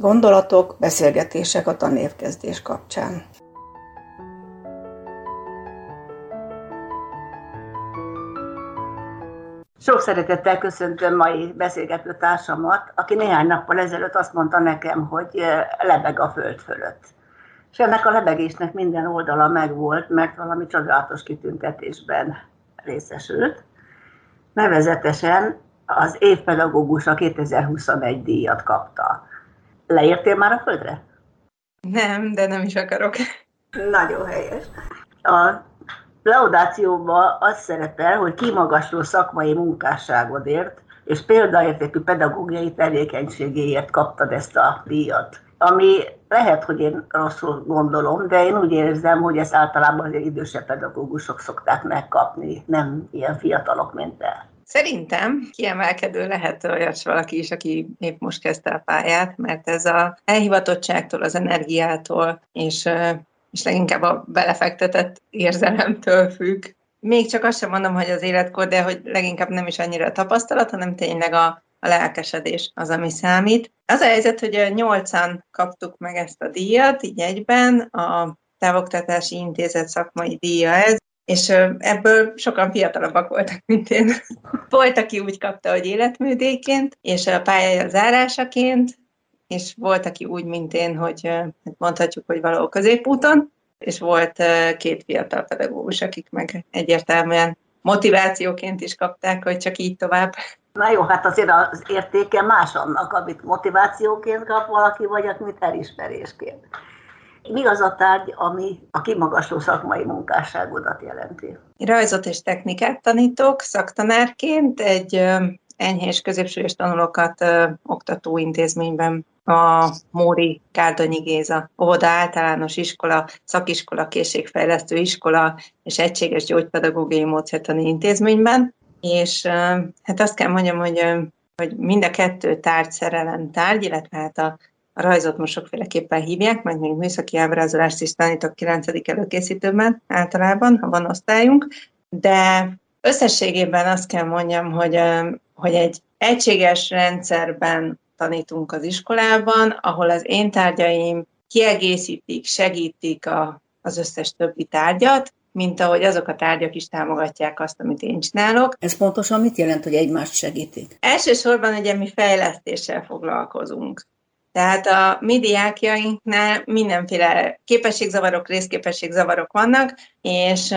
Gondolatok, beszélgetések a tanévkezdés kapcsán. Sok szeretettel köszöntöm mai beszélgető társamat, aki néhány nappal ezelőtt azt mondta nekem, hogy lebeg a föld fölött. És ennek a lebegésnek minden oldala megvolt, mert valami csodálatos kitüntetésben részesült. Nevezetesen az évpedagógus a 2021 díjat kapta. Leértél már a földre? Nem, de nem is akarok. Nagyon helyes. A laudációban az szerepel, hogy kimagasló szakmai munkásságodért és példaértékű pedagógiai tevékenységéért kaptad ezt a díjat. Ami lehet, hogy én rosszul gondolom, de én úgy érzem, hogy ezt általában az idősebb pedagógusok szokták megkapni, nem ilyen fiatalok, mint te. Szerintem kiemelkedő lehet olyas valaki is, aki épp most kezdte a pályát, mert ez a elhivatottságtól, az energiától, és, és leginkább a belefektetett érzelemtől függ. Még csak azt sem mondom, hogy az életkor, de hogy leginkább nem is annyira a tapasztalat, hanem tényleg a, a lelkesedés az, ami számít. Az a helyzet, hogy nyolcan kaptuk meg ezt a díjat, így egyben, a Távoktatási Intézet szakmai díja ez, és ebből sokan fiatalabbak voltak, mint én. Volt, aki úgy kapta, hogy életműdéként, és a pályája zárásaként, és volt, aki úgy, mint én, hogy hát mondhatjuk, hogy valahol középúton, és volt két fiatal pedagógus, akik meg egyértelműen motivációként is kapták, hogy csak így tovább. Na jó, hát azért az értéke más annak, amit motivációként kap valaki, vagy amit elismerésként. Mi az a tárgy, ami a kimagasló szakmai munkásságodat jelenti? Rajzot és technikát tanítok szaktanárként egy enyhés középsős tanulókat oktató intézményben a Móri Kárdonyi Géza óvoda általános iskola, szakiskola, készségfejlesztő iskola és egységes gyógypedagógiai módszertani intézményben, és hát azt kell mondjam, hogy, hogy mind a kettő tárgy szerelem tárgy, illetve hát a a rajzot most sokféleképpen hívják, majd még műszaki ábrázolást is tanítok 9. előkészítőben általában, ha van osztályunk, de összességében azt kell mondjam, hogy, hogy egy egységes rendszerben tanítunk az iskolában, ahol az én tárgyaim kiegészítik, segítik a, az összes többi tárgyat, mint ahogy azok a tárgyak is támogatják azt, amit én csinálok. Ez pontosan mit jelent, hogy egymást segítik? Elsősorban ugye mi fejlesztéssel foglalkozunk. Tehát a mi diákjainknál mindenféle képességzavarok, részképességzavarok vannak, és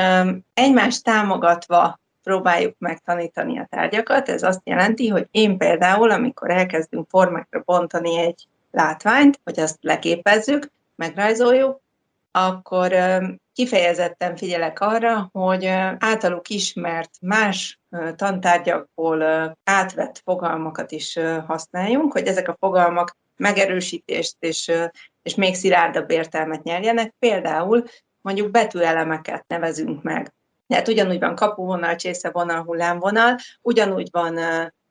egymást támogatva próbáljuk megtanítani a tárgyakat. Ez azt jelenti, hogy én például, amikor elkezdünk formákra bontani egy látványt, hogy azt leképezzük, megrajzoljuk, akkor kifejezetten figyelek arra, hogy általuk ismert más tantárgyakból átvett fogalmakat is használjunk, hogy ezek a fogalmak megerősítést és, és még szilárdabb értelmet nyerjenek. Például mondjuk betűelemeket nevezünk meg. Tehát ugyanúgy van kapuvonal, csészevonal, hullámvonal, ugyanúgy van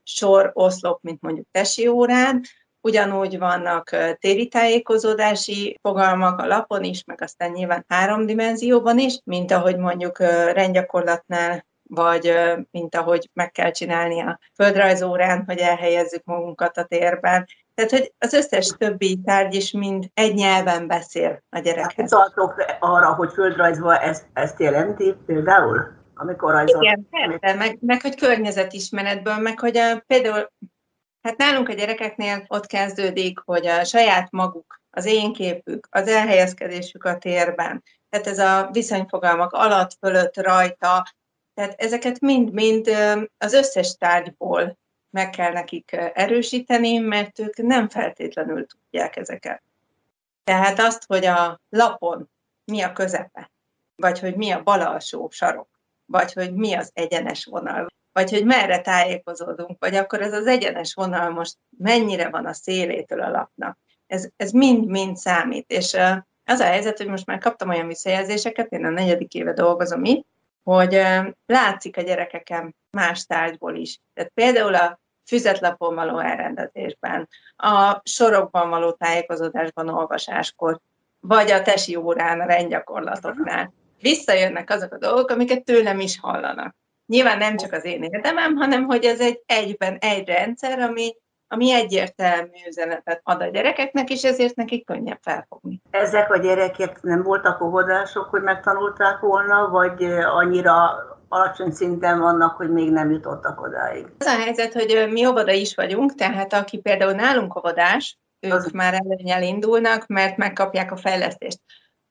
sor, oszlop, mint mondjuk tesi órán, ugyanúgy vannak téri tájékozódási fogalmak a lapon is, meg aztán nyilván három dimenzióban is, mint ahogy mondjuk rendgyakorlatnál vagy mint ahogy meg kell csinálni a földrajzórán, hogy elhelyezzük magunkat a térben. Tehát, hogy az összes többi tárgy is mind egy nyelven beszél a gyerekhez. Hát, tartok arra, hogy földrajzban ezt, ezt jelenti például? Amikor rajzol... Igen, persze, meg, meg hogy környezetismeretből, meg hogy a, például Hát nálunk a gyerekeknél ott kezdődik, hogy a saját maguk, az én képük, az elhelyezkedésük a térben, tehát ez a viszonyfogalmak alatt, fölött, rajta, tehát ezeket mind-mind az összes tárgyból meg kell nekik erősíteni, mert ők nem feltétlenül tudják ezeket. Tehát azt, hogy a lapon mi a közepe, vagy hogy mi a bal alsó sarok, vagy hogy mi az egyenes vonal, vagy hogy merre tájékozódunk, vagy akkor ez az egyenes vonal most mennyire van a szélétől a lapnak. Ez, ez mind-mind számít. És az a helyzet, hogy most már kaptam olyan visszajelzéseket, én a negyedik éve dolgozom itt, hogy látszik a gyerekeken más tárgyból is. Tehát például a füzetlapon való elrendezésben, a sorokban való tájékozódásban, olvasáskor, vagy a tesi órán, a rendgyakorlatoknál. Visszajönnek azok a dolgok, amiket tőlem is hallanak. Nyilván nem csak az én érdemem, hanem hogy ez egy egyben egy rendszer, ami ami egyértelmű üzenetet ad a gyerekeknek, és ezért nekik könnyebb felfogni. Ezek a gyerekek nem voltak óvodások, hogy megtanulták volna, vagy annyira alacsony szinten vannak, hogy még nem jutottak odáig. Az a helyzet, hogy mi óvoda is vagyunk, tehát aki például nálunk óvodás, ők az... már előnyel indulnak, mert megkapják a fejlesztést.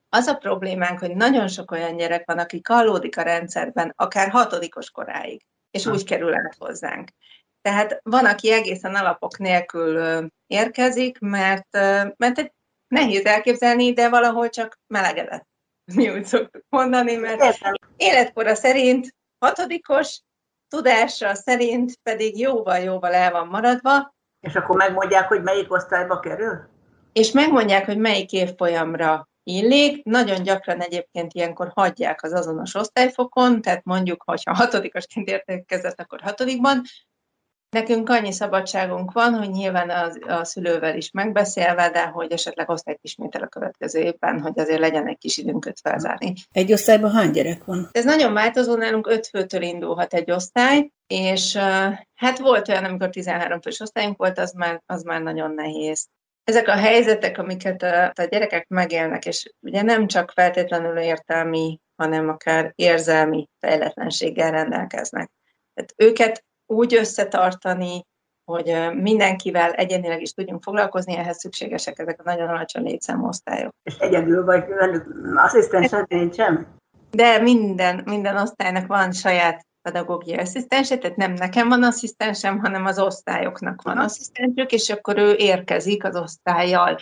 Az a problémánk, hogy nagyon sok olyan gyerek van, aki kallódik a rendszerben, akár hatodikos koráig, és úgy kerül át hozzánk. Tehát van, aki egészen alapok nélkül érkezik, mert, mert egy nehéz elképzelni, de valahol csak melegedett. Mi úgy szoktuk mondani, mert életkora szerint hatodikos, tudása szerint pedig jóval-jóval el van maradva. És akkor megmondják, hogy melyik osztályba kerül? És megmondják, hogy melyik évfolyamra illik. Nagyon gyakran egyébként ilyenkor hagyják az azonos osztályfokon, tehát mondjuk, hogyha hatodikosként értekezett, akkor hatodikban, Nekünk annyi szabadságunk van, hogy nyilván a, a szülővel is megbeszélve, de hogy esetleg osztályt ismétel a következő évben, hogy azért legyen egy kis időnk felzárni. Egy osztályban hány gyerek van? Ez nagyon változó, nálunk öt főtől indulhat egy osztály, és hát volt olyan, amikor 13 fős osztályunk volt, az már, az már nagyon nehéz. Ezek a helyzetek, amiket a, a gyerekek megélnek, és ugye nem csak feltétlenül értelmi, hanem akár érzelmi fejletlenséggel rendelkeznek. Tehát őket úgy összetartani, hogy mindenkivel egyenileg is tudjunk foglalkozni, ehhez szükségesek ezek a nagyon alacsony létszámú osztályok. És egyedül vagy velük, asszisztensed nincsen? De minden, minden osztálynak van saját pedagógiai asszisztense, tehát nem nekem van asszisztensem, hanem az osztályoknak van asszisztensük, és akkor ő érkezik az osztályjal.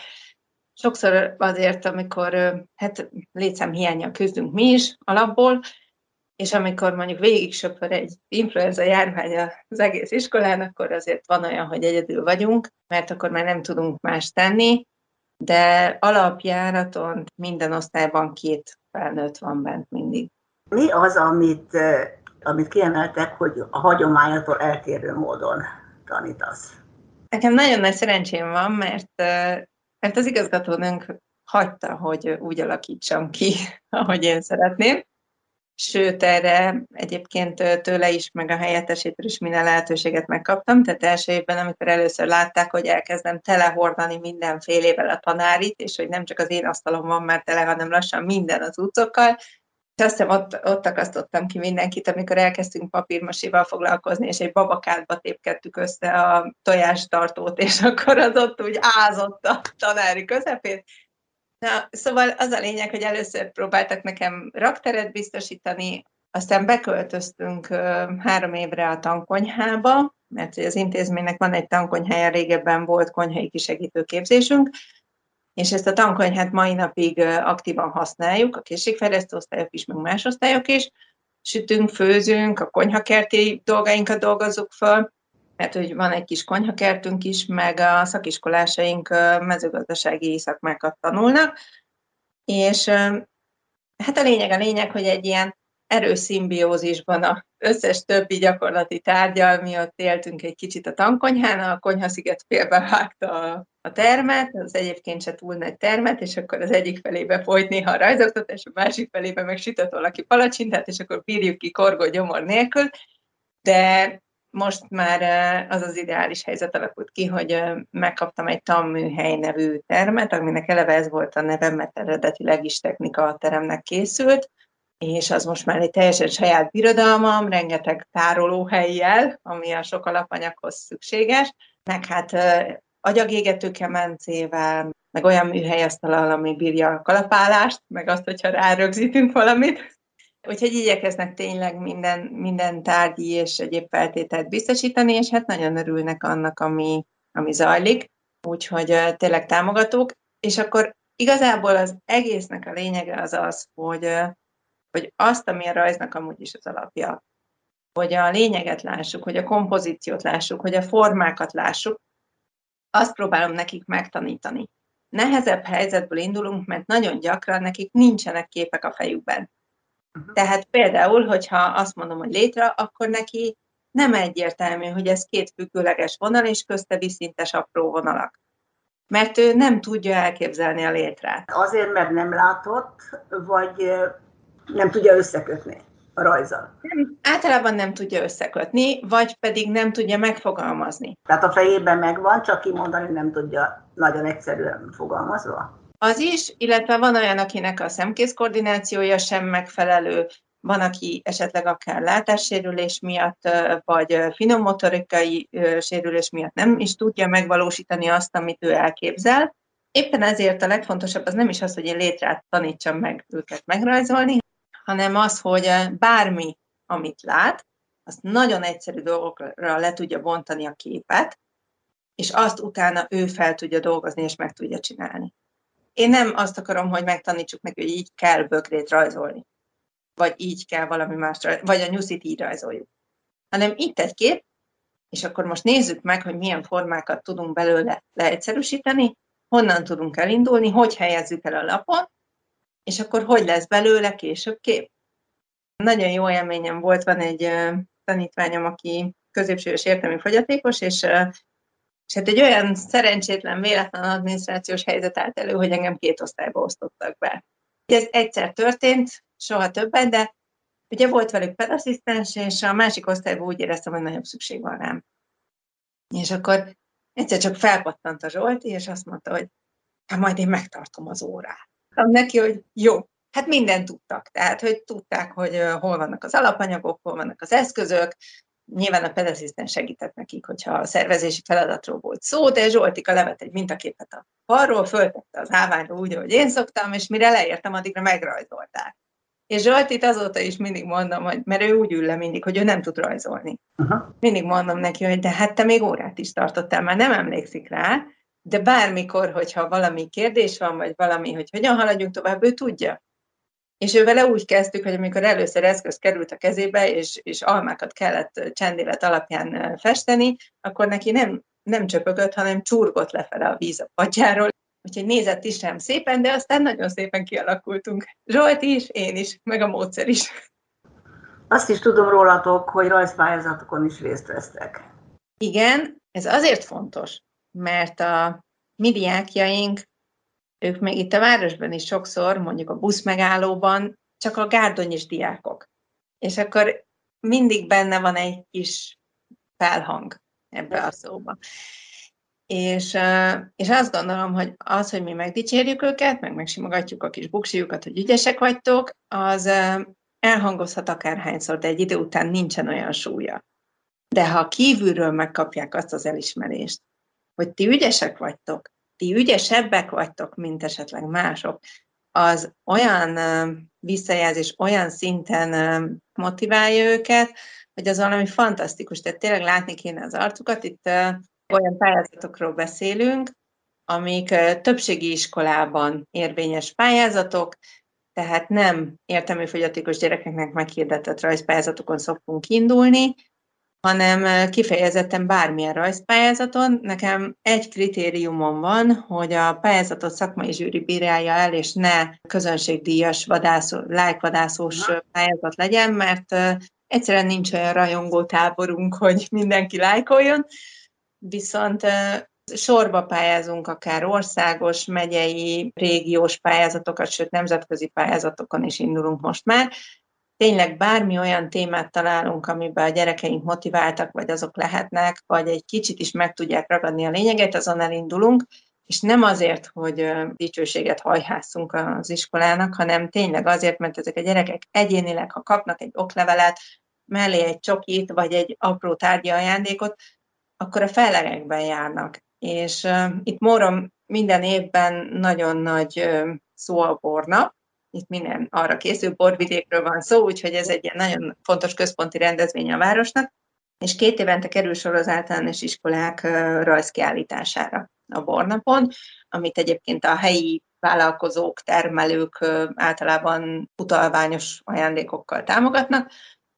Sokszor azért, amikor hát létszám hiánya küzdünk mi is alapból, és amikor mondjuk végig söpör egy influenza járvány az egész iskolán, akkor azért van olyan, hogy egyedül vagyunk, mert akkor már nem tudunk más tenni, de alapjáraton minden osztályban két felnőtt van bent mindig. Mi az, amit, amit kiemeltek, hogy a hagyományától eltérő módon tanítasz? Nekem nagyon nagy szerencsém van, mert, mert az igazgatónőnk hagyta, hogy úgy alakítsam ki, ahogy én szeretném sőt, erre egyébként tőle is, meg a helyettesétől is minden lehetőséget megkaptam, tehát első évben, amikor először látták, hogy elkezdem telehordani mindenfélével a tanárit, és hogy nem csak az én asztalom van már tele, hanem lassan minden az utcokkal, és azt hiszem, ott, ott akasztottam ki mindenkit, amikor elkezdtünk papírmasival foglalkozni, és egy babakádba tépkedtük össze a tojástartót, és akkor az ott úgy ázott a tanári közepén, Na, szóval az a lényeg, hogy először próbáltak nekem rakteret biztosítani, aztán beköltöztünk három évre a tankonyhába, mert az intézménynek van egy tankonyhája, régebben volt konyhai kisegítő képzésünk, és ezt a tankonyhát mai napig aktívan használjuk, a készségfejlesztő osztályok is, meg más osztályok is. Sütünk, főzünk, a konyhakerti dolgainkat dolgozzuk föl, mert hogy van egy kis konyhakertünk is, meg a szakiskolásaink mezőgazdasági szakmákat tanulnak, és hát a lényeg a lényeg, hogy egy ilyen erős szimbiózisban a összes többi gyakorlati tárgyal, mi ott éltünk egy kicsit a tankonyhán, a konyhasziget félbevágta a, a termet, az egyébként se túl nagy termet, és akkor az egyik felébe folyt néha a rajzoktatás, a másik felébe meg sütött valaki palacsintát, és akkor bírjuk ki korgó gyomor nélkül, de most már az az ideális helyzet alakult ki, hogy megkaptam egy tanműhely nevű termet, aminek eleve ez volt a neve, mert eredetileg is technika teremnek készült, és az most már egy teljesen saját birodalmam, rengeteg tárolóhelyjel, ami a sok alapanyaghoz szükséges, meg hát agyagégető kemencével, meg olyan műhelyasztalal, ami bírja a kalapálást, meg azt, hogyha rárögzítünk valamit, Úgyhogy igyekeznek tényleg minden, minden tárgyi és egyéb feltételt biztosítani, és hát nagyon örülnek annak, ami, ami zajlik, úgyhogy tényleg támogatók. És akkor igazából az egésznek a lényege az az, hogy, hogy azt, ami a rajznak amúgy is az alapja, hogy a lényeget lássuk, hogy a kompozíciót lássuk, hogy a formákat lássuk, azt próbálom nekik megtanítani. Nehezebb helyzetből indulunk, mert nagyon gyakran nekik nincsenek képek a fejükben. Tehát például, hogyha azt mondom, hogy létre, akkor neki nem egyértelmű, hogy ez két függőleges vonal, és közte viszintes apró vonalak. Mert ő nem tudja elképzelni a létrát. Azért, mert nem látott, vagy nem tudja összekötni? a rajzal. Nem, általában nem tudja összekötni, vagy pedig nem tudja megfogalmazni. Tehát a fejében megvan, csak kimondani nem tudja nagyon egyszerűen fogalmazva. Az is, illetve van olyan, akinek a szemkész koordinációja sem megfelelő, van, aki esetleg akár látássérülés miatt, vagy finommotorikai sérülés miatt nem is tudja megvalósítani azt, amit ő elképzel. Éppen ezért a legfontosabb az nem is az, hogy én létrát tanítsam meg őket megrajzolni, hanem az, hogy bármi, amit lát, azt nagyon egyszerű dolgokra le tudja bontani a képet, és azt utána ő fel tudja dolgozni, és meg tudja csinálni. Én nem azt akarom, hogy megtanítsuk neki, hogy így kell bökrét rajzolni, vagy így kell valami más, vagy a nyuszit így rajzoljuk. Hanem itt egy kép, és akkor most nézzük meg, hogy milyen formákat tudunk belőle leegyszerűsíteni, honnan tudunk elindulni, hogy helyezzük el a lapon, és akkor hogy lesz belőle később kép. Nagyon jó élményem volt, van egy tanítványom, aki középsős értelmi fogyatékos, és, és hát egy olyan szerencsétlen, véletlen adminisztrációs helyzet állt elő, hogy engem két osztályba osztottak be. Ez egyszer történt, soha többet, de ugye volt velük pedasszisztens, és a másik osztályban úgy éreztem, hogy nagyobb szükség van rám. És akkor egyszer csak felpattant a Zsolti, és azt mondta, hogy hát majd én megtartom az órát mondtam neki, hogy jó, hát mindent tudtak. Tehát, hogy tudták, hogy hol vannak az alapanyagok, hol vannak az eszközök, Nyilván a pedasszisztens segített nekik, hogyha a szervezési feladatról volt szó, de Zsoltika levet egy mintaképet a falról, föltette az állványra úgy, ahogy én szoktam, és mire leértem, addigra megrajzolták. És Zsoltit azóta is mindig mondom, hogy, mert ő úgy ül le mindig, hogy ő nem tud rajzolni. Uh-huh. Mindig mondom neki, hogy de hát te még órát is tartottál, már nem emlékszik rá, de bármikor, hogyha valami kérdés van, vagy valami, hogy hogyan haladjunk tovább, ő tudja. És ő vele úgy kezdtük, hogy amikor először eszköz került a kezébe, és, és almákat kellett csendélet alapján festeni, akkor neki nem, nem csöpögött, hanem csurgott lefele a víz a padjáról. Úgyhogy nézett is sem szépen, de aztán nagyon szépen kialakultunk. Zsolt is, én is, meg a módszer is. Azt is tudom rólatok, hogy rajzpályázatokon is részt vesztek. Igen, ez azért fontos, mert a mi diákjaink, ők még itt a városban is sokszor, mondjuk a buszmegállóban, csak a gárdonyis diákok. És akkor mindig benne van egy kis felhang ebbe a szóba. És, és azt gondolom, hogy az, hogy mi megdicsérjük őket, meg megsimogatjuk a kis buksiukat, hogy ügyesek vagytok, az elhangozhat akárhányszor, de egy idő után nincsen olyan súlya. De ha kívülről megkapják azt az elismerést, hogy ti ügyesek vagytok, ti ügyesebbek vagytok, mint esetleg mások, az olyan visszajelzés, olyan szinten motiválja őket, hogy az valami fantasztikus. Tehát tényleg látni kéne az arcukat. Itt olyan pályázatokról beszélünk, amik többségi iskolában érvényes pályázatok, tehát nem értelmű fogyatékos gyerekeknek meghirdetett rajzpályázatokon szoktunk indulni, hanem kifejezetten bármilyen rajzpályázaton. Nekem egy kritériumom van, hogy a pályázatot szakmai zsűri bírálja el, és ne közönségdíjas vadászó, lájkvadászós pályázat legyen, mert egyszerűen nincs olyan rajongó táborunk, hogy mindenki lájkoljon, viszont sorba pályázunk akár országos, megyei, régiós pályázatokat, sőt nemzetközi pályázatokon is indulunk most már, tényleg bármi olyan témát találunk, amiben a gyerekeink motiváltak, vagy azok lehetnek, vagy egy kicsit is meg tudják ragadni a lényeget, azon elindulunk, és nem azért, hogy dicsőséget hajhászunk az iskolának, hanem tényleg azért, mert ezek a gyerekek egyénileg, ha kapnak egy oklevelet, mellé egy csokit, vagy egy apró tárgyi ajándékot, akkor a fellegekben járnak. És uh, itt Mórom minden évben nagyon nagy uh, szó a bornap, itt minden arra készül, borvidékről van szó, úgyhogy ez egy ilyen nagyon fontos központi rendezvény a városnak, és két évente kerül sor az általános iskolák rajzkiállítására a bornapon, amit egyébként a helyi vállalkozók, termelők általában utalványos ajándékokkal támogatnak.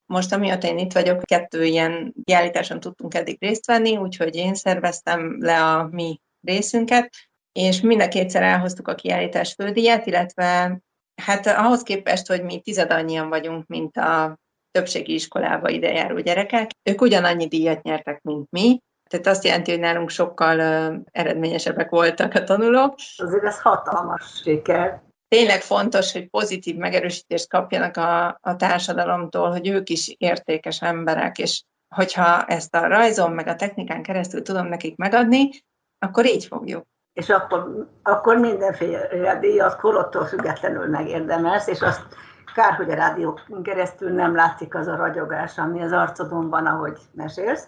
Most, amióta én itt vagyok, kettő ilyen kiállításon tudtunk eddig részt venni, úgyhogy én szerveztem le a mi részünket, és mind a kétszer elhoztuk a kiállítás fődíját, illetve Hát ahhoz képest, hogy mi tized annyian vagyunk, mint a többségi iskolába idejáró gyerekek, ők ugyanannyi díjat nyertek, mint mi, tehát azt jelenti, hogy nálunk sokkal eredményesebbek voltak a tanulók. Azért ez hatalmas siker. tényleg fontos, hogy pozitív megerősítést kapjanak a, a társadalomtól, hogy ők is értékes emberek, és hogyha ezt a rajzon meg a technikán keresztül tudom nekik megadni, akkor így fogjuk. És akkor, akkor mindenféle díjat korottól függetlenül megérdemelsz, és azt kár, hogy a rádió keresztül nem látszik az a ragyogás, ami az arcodon van, ahogy mesélsz.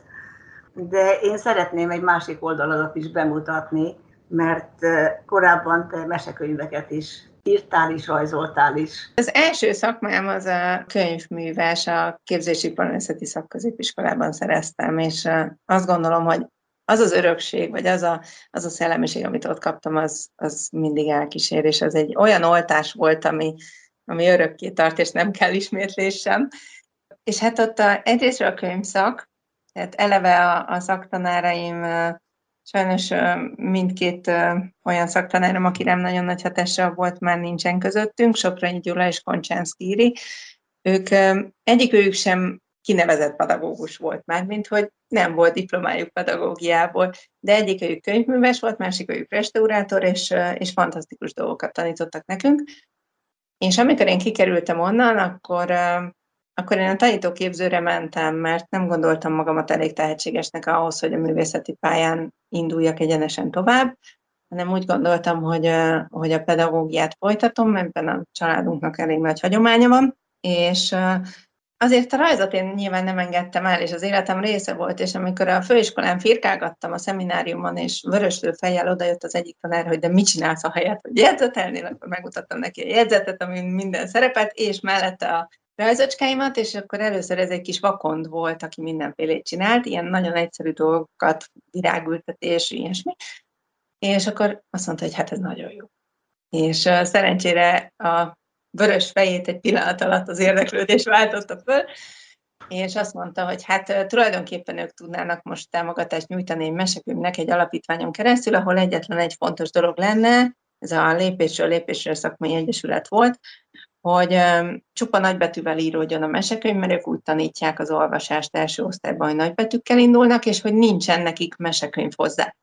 De én szeretném egy másik oldaladat is bemutatni, mert korábban te mesekönyveket is írtál is, rajzoltál is. Az első szakmám az a könyvműves, a képzési parancsati szakközépiskolában szereztem, és azt gondolom, hogy az az örökség, vagy az a, az a szellemiség, amit ott kaptam, az, az mindig elkísér, és az egy olyan oltás volt, ami, ami örökké tart, és nem kell ismétlés sem. És hát ott a, egyrésztről a könyvszak, tehát eleve a, a szaktanáraim Sajnos mindkét olyan szaktanárom, aki nem nagyon nagy hatással volt, már nincsen közöttünk, Sopronyi Gyula és Koncsánszki Íri. Ők egyik őjük sem kinevezett pedagógus volt már, mint hogy nem volt diplomájuk pedagógiából, de egyik őjük könyvműves volt, másik őjük restaurátor, és, és fantasztikus dolgokat tanítottak nekünk. És amikor én kikerültem onnan, akkor akkor én a tanítóképzőre mentem, mert nem gondoltam magamat elég tehetségesnek ahhoz, hogy a művészeti pályán induljak egyenesen tovább, hanem úgy gondoltam, hogy, hogy a pedagógiát folytatom, ebben a családunknak elég nagy hagyománya van, és azért a rajzot én nyilván nem engedtem el, és az életem része volt, és amikor a főiskolán firkálgattam a szemináriumon, és vöröslő fejjel odajött az egyik tanár, hogy de mit csinálsz a helyet, hogy jegyzetelnél, akkor megmutattam neki a jegyzetet, amin minden szerepet, és mellette a rajzocskáimat, és akkor először ez egy kis vakond volt, aki mindenfélét csinált, ilyen nagyon egyszerű dolgokat, virágültetés, ilyesmi. És akkor azt mondta, hogy hát ez nagyon jó. És uh, szerencsére a vörös fejét egy pillanat alatt az érdeklődés váltotta föl, és azt mondta, hogy hát tulajdonképpen ők tudnának most támogatást nyújtani egy mesekönyvnek egy alapítványon keresztül, ahol egyetlen egy fontos dolog lenne, ez a lépésről lépésről szakmai egyesület volt, hogy csupa nagybetűvel íródjon a mesekönyv, mert ők úgy tanítják az olvasást első osztályban, hogy nagybetűkkel indulnak, és hogy nincsen nekik mesekönyv hozzá.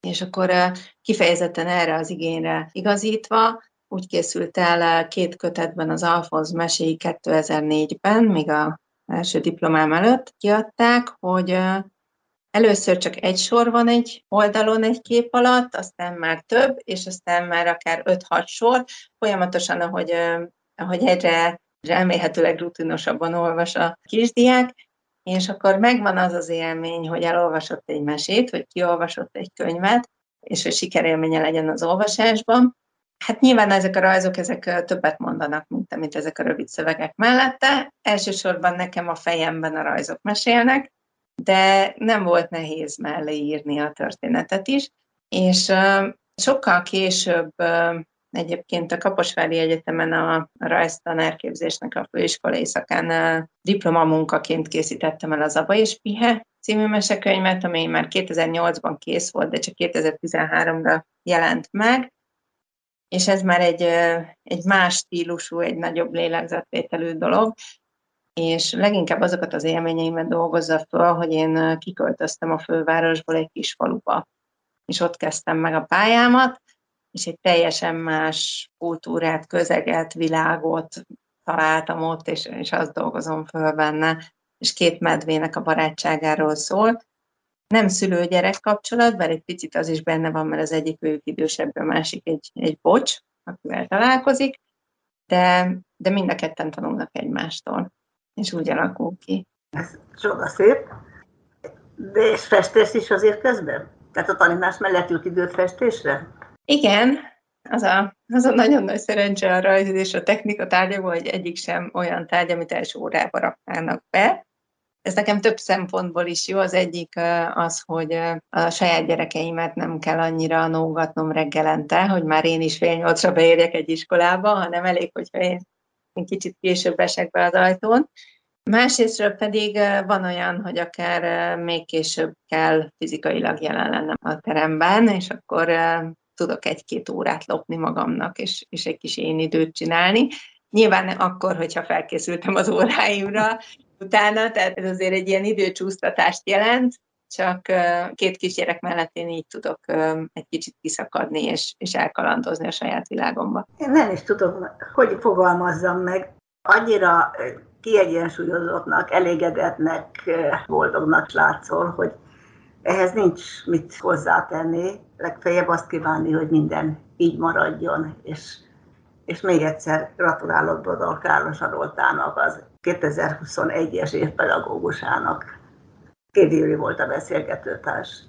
És akkor kifejezetten erre az igényre igazítva, úgy készült el két kötetben az Alfonz meséi 2004-ben, még a első diplomám előtt kiadták, hogy először csak egy sor van egy oldalon egy kép alatt, aztán már több, és aztán már akár 5-6 sor, folyamatosan, ahogy, ahogy egyre remélhetőleg rutinosabban olvas a kisdiák, és akkor megvan az az élmény, hogy elolvasott egy mesét, vagy kiolvasott egy könyvet, és hogy sikerélménye legyen az olvasásban. Hát nyilván ezek a rajzok, ezek többet mondanak, mint amit ezek a rövid szövegek mellette. Elsősorban nekem a fejemben a rajzok mesélnek, de nem volt nehéz mellé írni a történetet is, és sokkal később egyébként a Kaposvári Egyetemen a rajztanárképzésnek a főiskolai szakán diplomamunkaként készítettem el az Aba és Pihe című mesekönyvet, ami már 2008-ban kész volt, de csak 2013-ra jelent meg, és ez már egy, egy más stílusú, egy nagyobb lélegzetvételű dolog, és leginkább azokat az élményeimet dolgozza föl, hogy én kiköltöztem a fővárosból egy kis faluba, és ott kezdtem meg a pályámat, és egy teljesen más kultúrát, közeget, világot találtam ott, és, és azt dolgozom föl benne, és két medvének a barátságáról szól. Nem szülő-gyerek kapcsolat, bár egy picit az is benne van, mert az egyik ők idősebb, a másik egy, egy bocs, akivel találkozik, de, de mind a ketten tanulnak egymástól és úgy alakul ki. Ez csoda szép. De és festesz is azért közben? Tehát a tanítás mellett jut időt festésre? Igen, az a, az a nagyon nagy szerencse a rajz és a technika tárgyakból, hogy egyik sem olyan tárgy, amit első órába raknának be. Ez nekem több szempontból is jó. Az egyik az, hogy a saját gyerekeimet nem kell annyira nógatnom reggelente, hogy már én is fél nyolcra beérjek egy iskolába, hanem elég, hogyha én én kicsit később esek be az ajtón. Másrésztről pedig van olyan, hogy akár még később kell fizikailag jelen lennem a teremben, és akkor tudok egy-két órát lopni magamnak, és, és egy kis én időt csinálni. Nyilván akkor, hogyha felkészültem az óráimra utána, tehát ez azért egy ilyen időcsúsztatást jelent, csak két kisgyerek mellett én így tudok egy kicsit kiszakadni és, és elkalandozni a saját világomba. Én nem is tudom, hogy fogalmazzam meg. Annyira kiegyensúlyozottnak, elégedetnek, boldognak látszol, hogy ehhez nincs mit hozzátenni, legfeljebb azt kívánni, hogy minden így maradjon, és, és még egyszer gratulálok Dodal Káros Adoltának, az 2021-es év pedagógusának. Kédéli volt a beszélgetőtárs.